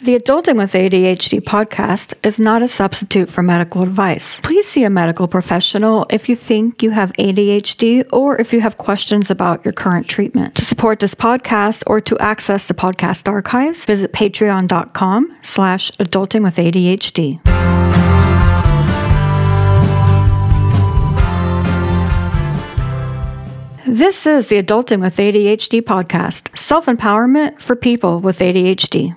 The Adulting with ADHD podcast is not a substitute for medical advice. Please see a medical professional if you think you have ADHD or if you have questions about your current treatment. To support this podcast or to access the podcast archives, visit patreon.com slash adulting with ADHD. This is the Adulting with ADHD podcast, self empowerment for people with ADHD.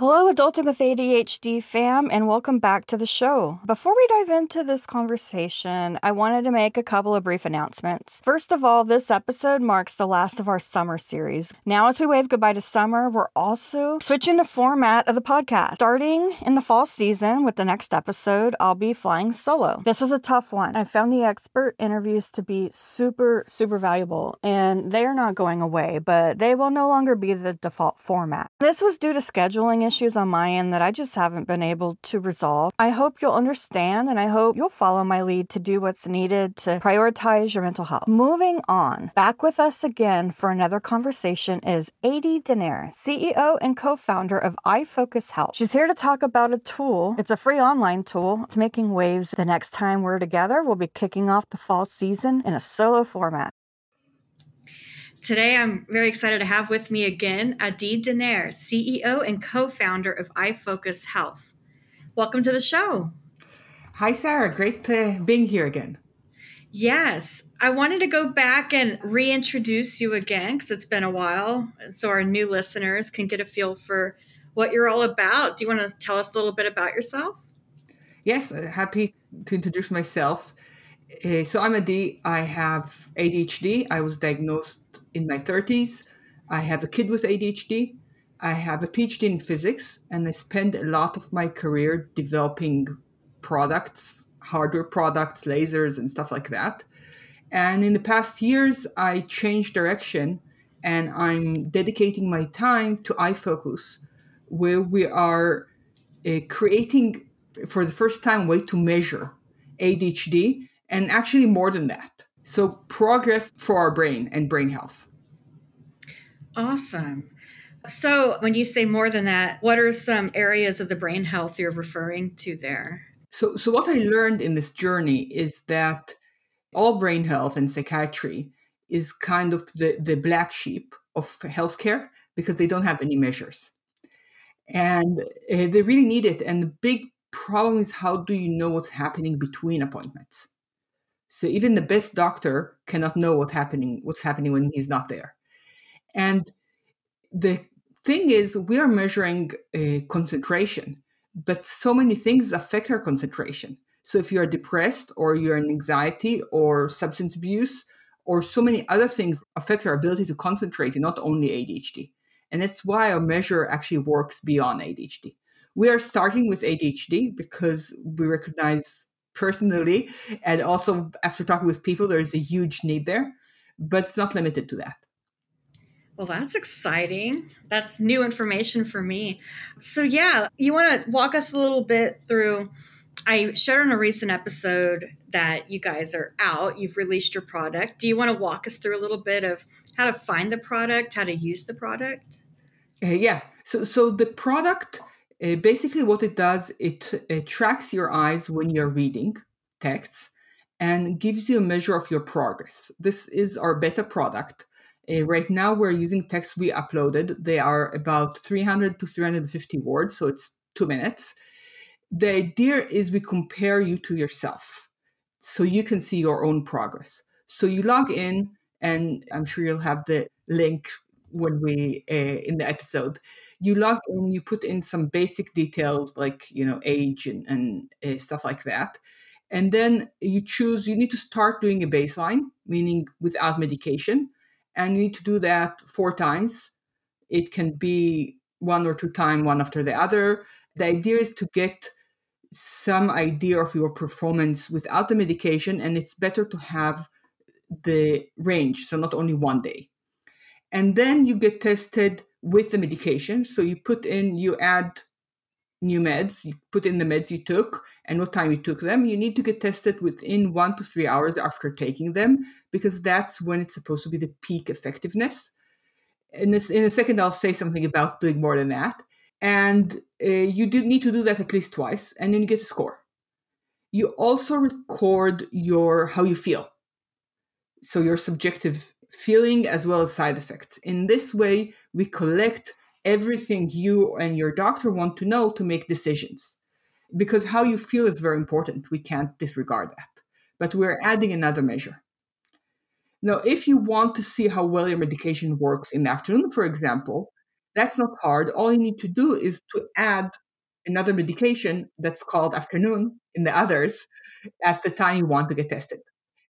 Hello, Adulting with ADHD fam, and welcome back to the show. Before we dive into this conversation, I wanted to make a couple of brief announcements. First of all, this episode marks the last of our summer series. Now, as we wave goodbye to summer, we're also switching the format of the podcast. Starting in the fall season with the next episode, I'll be flying solo. This was a tough one. I found the expert interviews to be super, super valuable, and they are not going away, but they will no longer be the default format. This was due to scheduling issues on my end that I just haven't been able to resolve. I hope you'll understand and I hope you'll follow my lead to do what's needed to prioritize your mental health. Moving on, back with us again for another conversation is Adi Diner, CEO and co founder of iFocus Health. She's here to talk about a tool. It's a free online tool. It's making waves. The next time we're together, we'll be kicking off the fall season in a solo format. Today, I'm very excited to have with me again Adi Diner, CEO and co founder of iFocus Health. Welcome to the show. Hi, Sarah. Great to being here again. Yes, I wanted to go back and reintroduce you again because it's been a while, so our new listeners can get a feel for what you're all about. Do you want to tell us a little bit about yourself? Yes, uh, happy to introduce myself. Uh, so I'm Adi. I have ADHD. I was diagnosed in my 30s. I have a kid with ADHD. I have a PhD in physics, and I spend a lot of my career developing products, hardware products, lasers, and stuff like that. And in the past years, I changed direction and I'm dedicating my time to iFocus, where we are uh, creating for the first time way to measure ADHD and actually more than that. So, progress for our brain and brain health. Awesome. So, when you say more than that, what are some areas of the brain health you're referring to there? So, so what I learned in this journey is that all brain health and psychiatry is kind of the, the black sheep of healthcare because they don't have any measures. And uh, they really need it. And the big problem is how do you know what's happening between appointments? So even the best doctor cannot know what's happening, what's happening when he's not there. And the thing is, we are measuring uh, concentration, but so many things affect our concentration. So if you are depressed or you're in anxiety or substance abuse or so many other things affect your ability to concentrate not only ADHD. And that's why our measure actually works beyond ADHD. We are starting with ADHD because we recognize personally and also after talking with people there is a huge need there but it's not limited to that. Well that's exciting. That's new information for me. So yeah you want to walk us a little bit through i shared on a recent episode that you guys are out you've released your product. Do you want to walk us through a little bit of how to find the product how to use the product? Uh, yeah. So so the product uh, basically, what it does, it, tracks your eyes when you're reading texts and gives you a measure of your progress. This is our beta product. Uh, right now, we're using texts we uploaded. They are about 300 to 350 words, so it's two minutes. The idea is we compare you to yourself so you can see your own progress. So you log in, and I'm sure you'll have the link when we uh, in the episode you log in, you put in some basic details like you know age and, and uh, stuff like that, and then you choose. You need to start doing a baseline, meaning without medication, and you need to do that four times. It can be one or two time, one after the other. The idea is to get some idea of your performance without the medication, and it's better to have the range, so not only one day. And then you get tested with the medication. So you put in, you add new meds, you put in the meds you took and what time you took them. You need to get tested within one to three hours after taking them because that's when it's supposed to be the peak effectiveness. In this, in a second, I'll say something about doing more than that. And uh, you do need to do that at least twice, and then you get a score. You also record your how you feel. So your subjective feeling as well as side effects. In this way, we collect everything you and your doctor want to know to make decisions. Because how you feel is very important. We can't disregard that. But we're adding another measure. Now, if you want to see how well your medication works in the afternoon, for example, that's not hard. All you need to do is to add another medication that's called afternoon in the others at the time you want to get tested.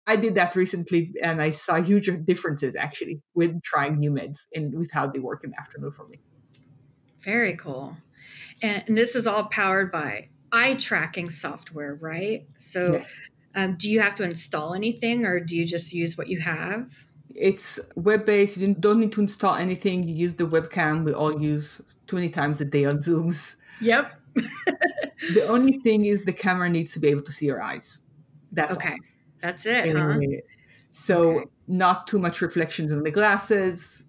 I did that recently and I saw huge differences actually with trying new meds and with how they work in the afternoon for me. Very cool. And, and this is all powered by eye tracking software, right? So, yes. um, do you have to install anything or do you just use what you have? It's web based. You don't need to install anything. You use the webcam. We all use 20 times a day on Zooms. Yep. the only thing is the camera needs to be able to see your eyes. That's okay. All. That's it. Huh? So, okay. not too much reflections in the glasses,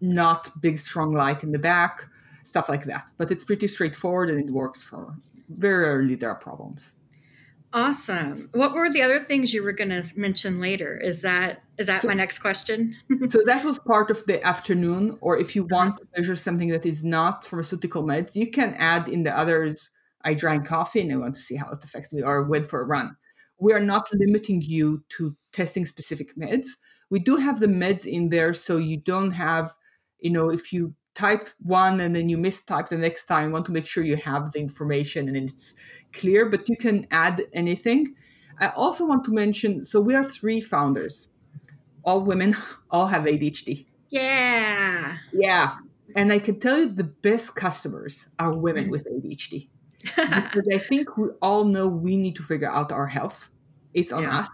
not big, strong light in the back stuff like that. But it's pretty straightforward and it works for very rarely there are problems. Awesome. What were the other things you were going to mention later? Is that is that so, my next question? so that was part of the afternoon. Or if you uh-huh. want to measure something that is not pharmaceutical meds, you can add in the others. I drank coffee and I want to see how it affects me, or went for a run. We are not limiting you to testing specific meds. We do have the meds in there, so you don't have, you know, if you type one and then you mistype the next time. You want to make sure you have the information and it's clear, but you can add anything. I also want to mention so we are three founders, all women, all have ADHD. Yeah. Yeah. Awesome. And I can tell you the best customers are women with ADHD. because I think we all know we need to figure out our health. It's on yeah. us.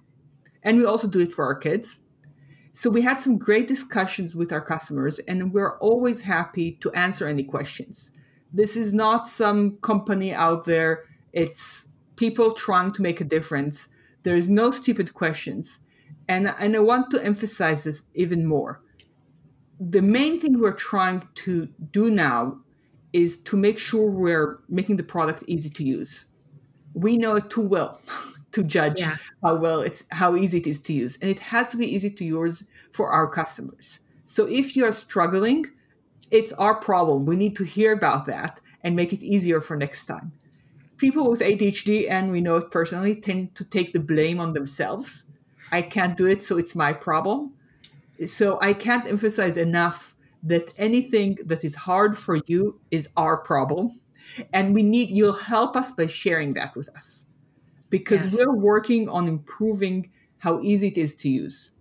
And we also do it for our kids. So we had some great discussions with our customers, and we're always happy to answer any questions. This is not some company out there, it's people trying to make a difference. There's no stupid questions. And, and I want to emphasize this even more. The main thing we're trying to do now is to make sure we're making the product easy to use. We know it too well to judge yeah. how well it's how easy it is to use. And it has to be easy to use for our customers. So if you're struggling it's our problem. We need to hear about that and make it easier for next time. People with adhd and we know it personally tend to take the blame on themselves. I can't do it so it's my problem. So i can't emphasize enough that anything that is hard for you is our problem. And we need you'll help us by sharing that with us because yes. we're working on improving how easy it is to use.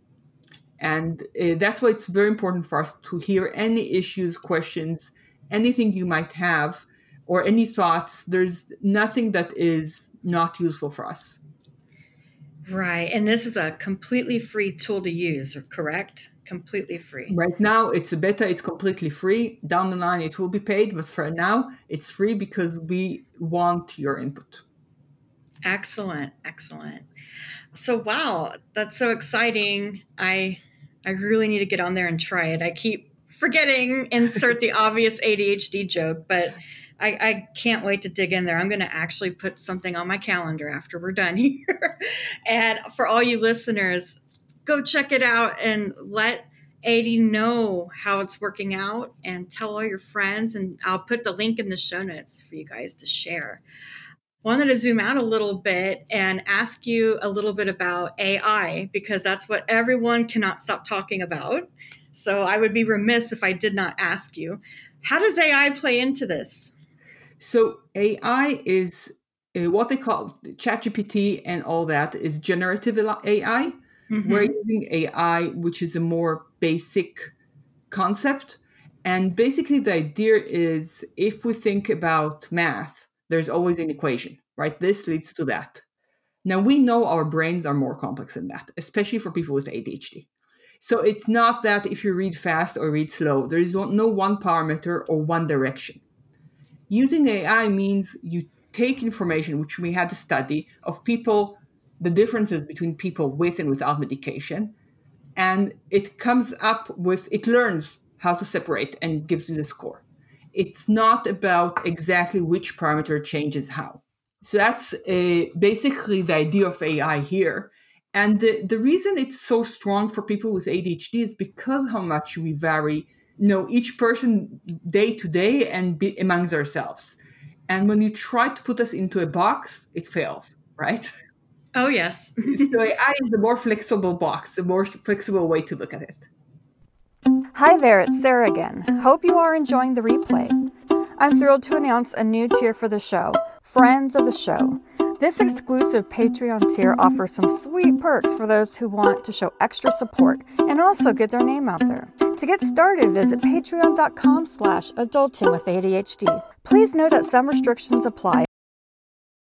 And uh, that's why it's very important for us to hear any issues, questions, anything you might have, or any thoughts. There's nothing that is not useful for us. Right. And this is a completely free tool to use, correct? Completely free. Right now, it's a beta, it's completely free. Down the line, it will be paid, but for now, it's free because we want your input. Excellent, excellent. So wow, that's so exciting. I I really need to get on there and try it. I keep forgetting insert the obvious ADHD joke, but I, I can't wait to dig in there. I'm going to actually put something on my calendar after we're done here. and for all you listeners, go check it out and let Adi know how it's working out and tell all your friends. And I'll put the link in the show notes for you guys to share wanted to zoom out a little bit and ask you a little bit about AI because that's what everyone cannot stop talking about. So I would be remiss if I did not ask you. How does AI play into this? So AI is uh, what they call ChatGPT and all that is generative AI. Mm-hmm. We're using AI, which is a more basic concept. And basically, the idea is if we think about math, there's always an equation, right? This leads to that. Now we know our brains are more complex than that, especially for people with ADHD. So it's not that if you read fast or read slow, there is no one parameter or one direction. Using AI means you take information, which we had a study of people, the differences between people with and without medication, and it comes up with, it learns how to separate and gives you the score. It's not about exactly which parameter changes how. So that's a, basically the idea of AI here. And the, the reason it's so strong for people with ADHD is because how much we vary, you know, each person day to day and be amongst ourselves. And when you try to put us into a box, it fails, right? Oh, yes. so AI is the more flexible box, the more flexible way to look at it. Hi there, it's Sarah again. Hope you are enjoying the replay. I'm thrilled to announce a new tier for the show Friends of the Show. This exclusive Patreon tier offers some sweet perks for those who want to show extra support and also get their name out there. To get started, visit patreon.com slash adulting with ADHD. Please know that some restrictions apply.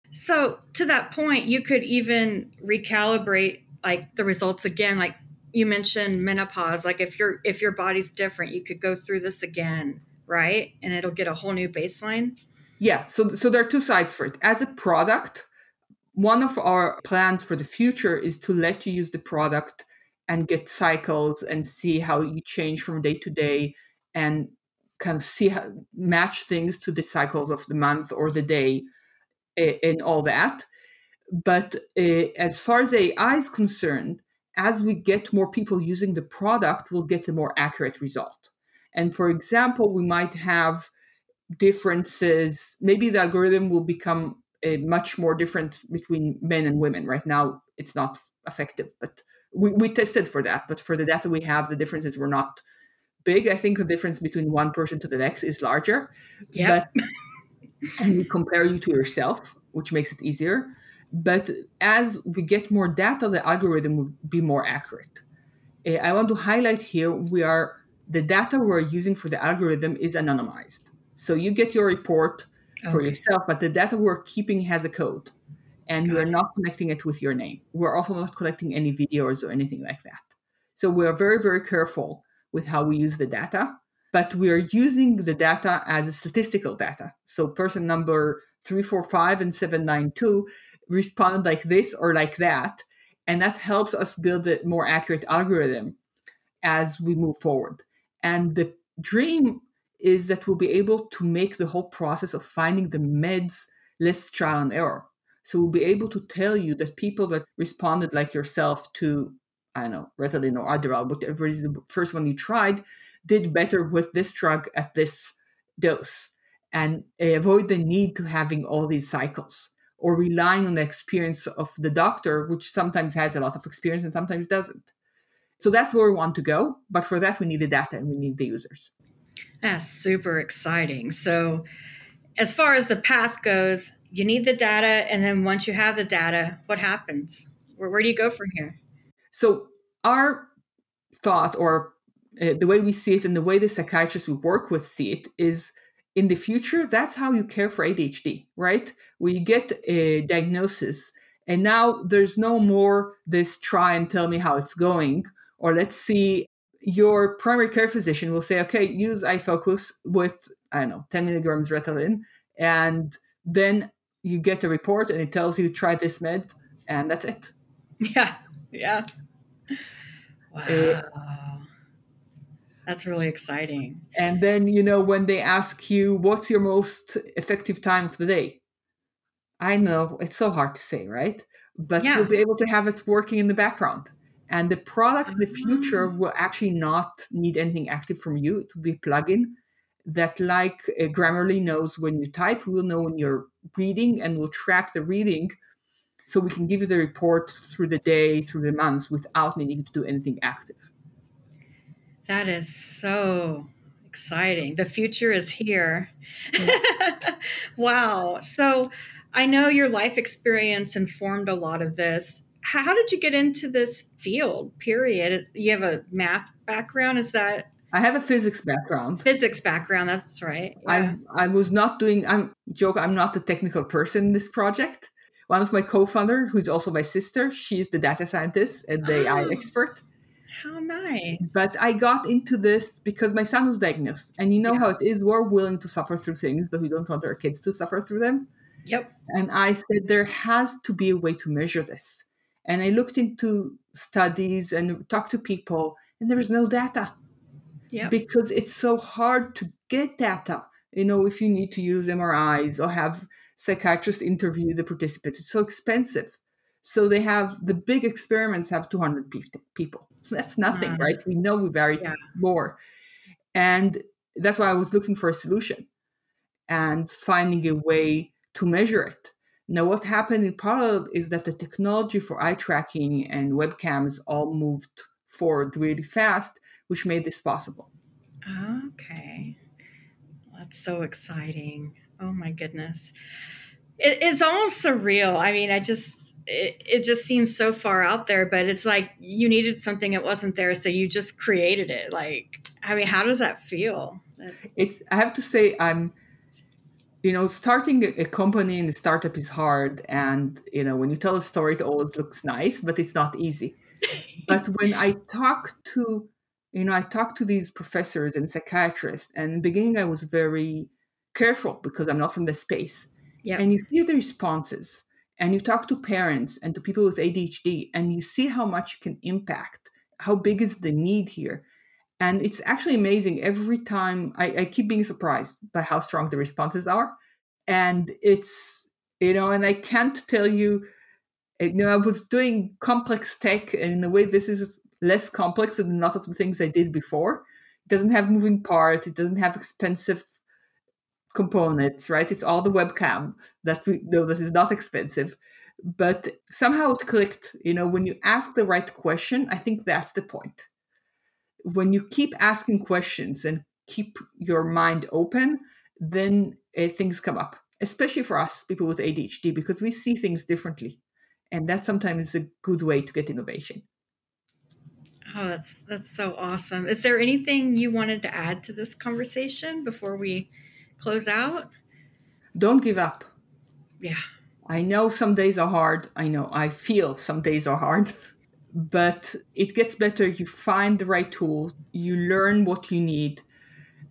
So to that point, you could even recalibrate like the results again, like you mentioned menopause like if your if your body's different you could go through this again right? And it'll get a whole new baseline. Yeah so so there are two sides for it. As a product one of our plans for the future is to let you use the product and get cycles and see how you change from day to day and kind of see how match things to the cycles of the month or the day and all that. But uh, as far as ai is concerned as we get more people using the product, we'll get a more accurate result. And for example, we might have differences. Maybe the algorithm will become a much more different between men and women. Right now, it's not effective, but we, we tested for that. But for the data we have, the differences were not big. I think the difference between one person to the next is larger. Yeah. and we compare you to yourself, which makes it easier. But as we get more data, the algorithm will be more accurate. Uh, I want to highlight here we are the data we're using for the algorithm is anonymized. So you get your report okay. for yourself, but the data we're keeping has a code. And Got we're it. not connecting it with your name. We're also not collecting any videos or anything like that. So we're very, very careful with how we use the data, but we are using the data as a statistical data. So person number 345 and 792 respond like this or like that. And that helps us build a more accurate algorithm as we move forward. And the dream is that we'll be able to make the whole process of finding the meds less trial and error. So we'll be able to tell you that people that responded like yourself to, I don't know, Ritalin or Adderall, whatever is the first one you tried, did better with this drug at this dose and avoid the need to having all these cycles or relying on the experience of the doctor, which sometimes has a lot of experience and sometimes doesn't. So that's where we want to go. But for that, we need the data and we need the users. That's super exciting. So, as far as the path goes, you need the data. And then once you have the data, what happens? Where, where do you go from here? So, our thought or uh, the way we see it and the way the psychiatrists we work with see it is in the future, that's how you care for ADHD, right? You get a diagnosis, and now there's no more this try and tell me how it's going, or let's see, your primary care physician will say, okay, use iFocus with, I don't know, 10 milligrams Ritalin, and then you get a report and it tells you try this med, and that's it. Yeah, yeah. Wow. Uh, that's really exciting. And then, you know, when they ask you, what's your most effective time of the day? I know it's so hard to say, right? But yeah. you'll be able to have it working in the background. And the product in the future ah. will actually not need anything active from you. It will be a plugin that, like uh, Grammarly knows when you type, will know when you're reading and will track the reading. So we can give you the report through the day, through the months without needing to do anything active. That is so exciting. The future is here. wow. So I know your life experience informed a lot of this. How did you get into this field? Period. You have a math background. Is that? I have a physics background. Physics background. That's right. Yeah. I I was not doing. I'm joke. I'm not the technical person in this project. One of my co-founder, who's also my sister, she's the data scientist and the AI ah. expert. How nice. But I got into this because my son was diagnosed. And you know yeah. how it is. We're willing to suffer through things, but we don't want our kids to suffer through them. Yep. And I said, there has to be a way to measure this. And I looked into studies and talked to people, and there was no data. Yeah. Because it's so hard to get data. you know, if you need to use MRIs or have psychiatrists interview the participants, it's so expensive. So they have the big experiments have 200 people. That's nothing, mm. right? We know we vary yeah. more. And that's why I was looking for a solution and finding a way to measure it. Now, what happened in parallel is that the technology for eye tracking and webcams all moved forward really fast, which made this possible. Okay. That's so exciting. Oh my goodness. It, it's almost surreal. I mean, I just, it, it just seems so far out there, but it's like you needed something that wasn't there. So you just created it. Like, I mean, how does that feel? It's, I have to say, I'm, you know, starting a company and a startup is hard. And, you know, when you tell a story, it always looks nice, but it's not easy. but when I talk to you know, I talk to these professors and psychiatrists, and in the beginning I was very careful because I'm not from the space. Yeah. And you see the responses, and you talk to parents and to people with ADHD, and you see how much you can impact, how big is the need here. And it's actually amazing. Every time I, I keep being surprised by how strong the responses are. And it's, you know, and I can't tell you, eh, you know, I was doing complex tech, and in a way, this is less complex than a lot of the things I did before. It doesn't have moving parts. It doesn't have expensive components, right? It's all the webcam that we know that is not expensive. But somehow it clicked. You know, when you ask the right question, I think that's the point. When you keep asking questions and keep your mind open, then uh, things come up, especially for us, people with ADHD, because we see things differently. And that sometimes is a good way to get innovation. Oh, that's that's so awesome. Is there anything you wanted to add to this conversation before we close out? Don't give up. Yeah. I know some days are hard. I know I feel some days are hard, but it gets better. You find the right tools, you learn what you need,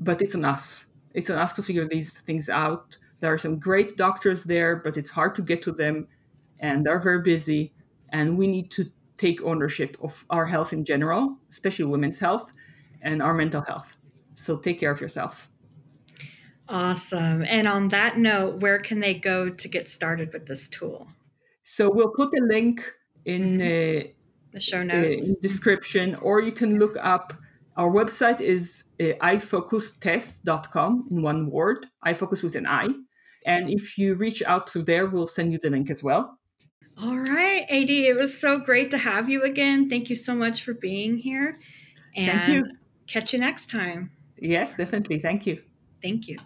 but it's on us. It's on us to figure these things out. There are some great doctors there, but it's hard to get to them and they're very busy. And we need to take ownership of our health in general, especially women's health and our mental health. So take care of yourself. Awesome. And on that note, where can they go to get started with this tool? So we'll put the link in mm-hmm. uh, the show notes, uh, description, or you can look up. Our website is uh, ifocustest.com in one word, ifocus with an I. And if you reach out through there, we'll send you the link as well. All right, Adi, it was so great to have you again. Thank you so much for being here. And Thank you. catch you next time. Yes, definitely. Thank you. Thank you.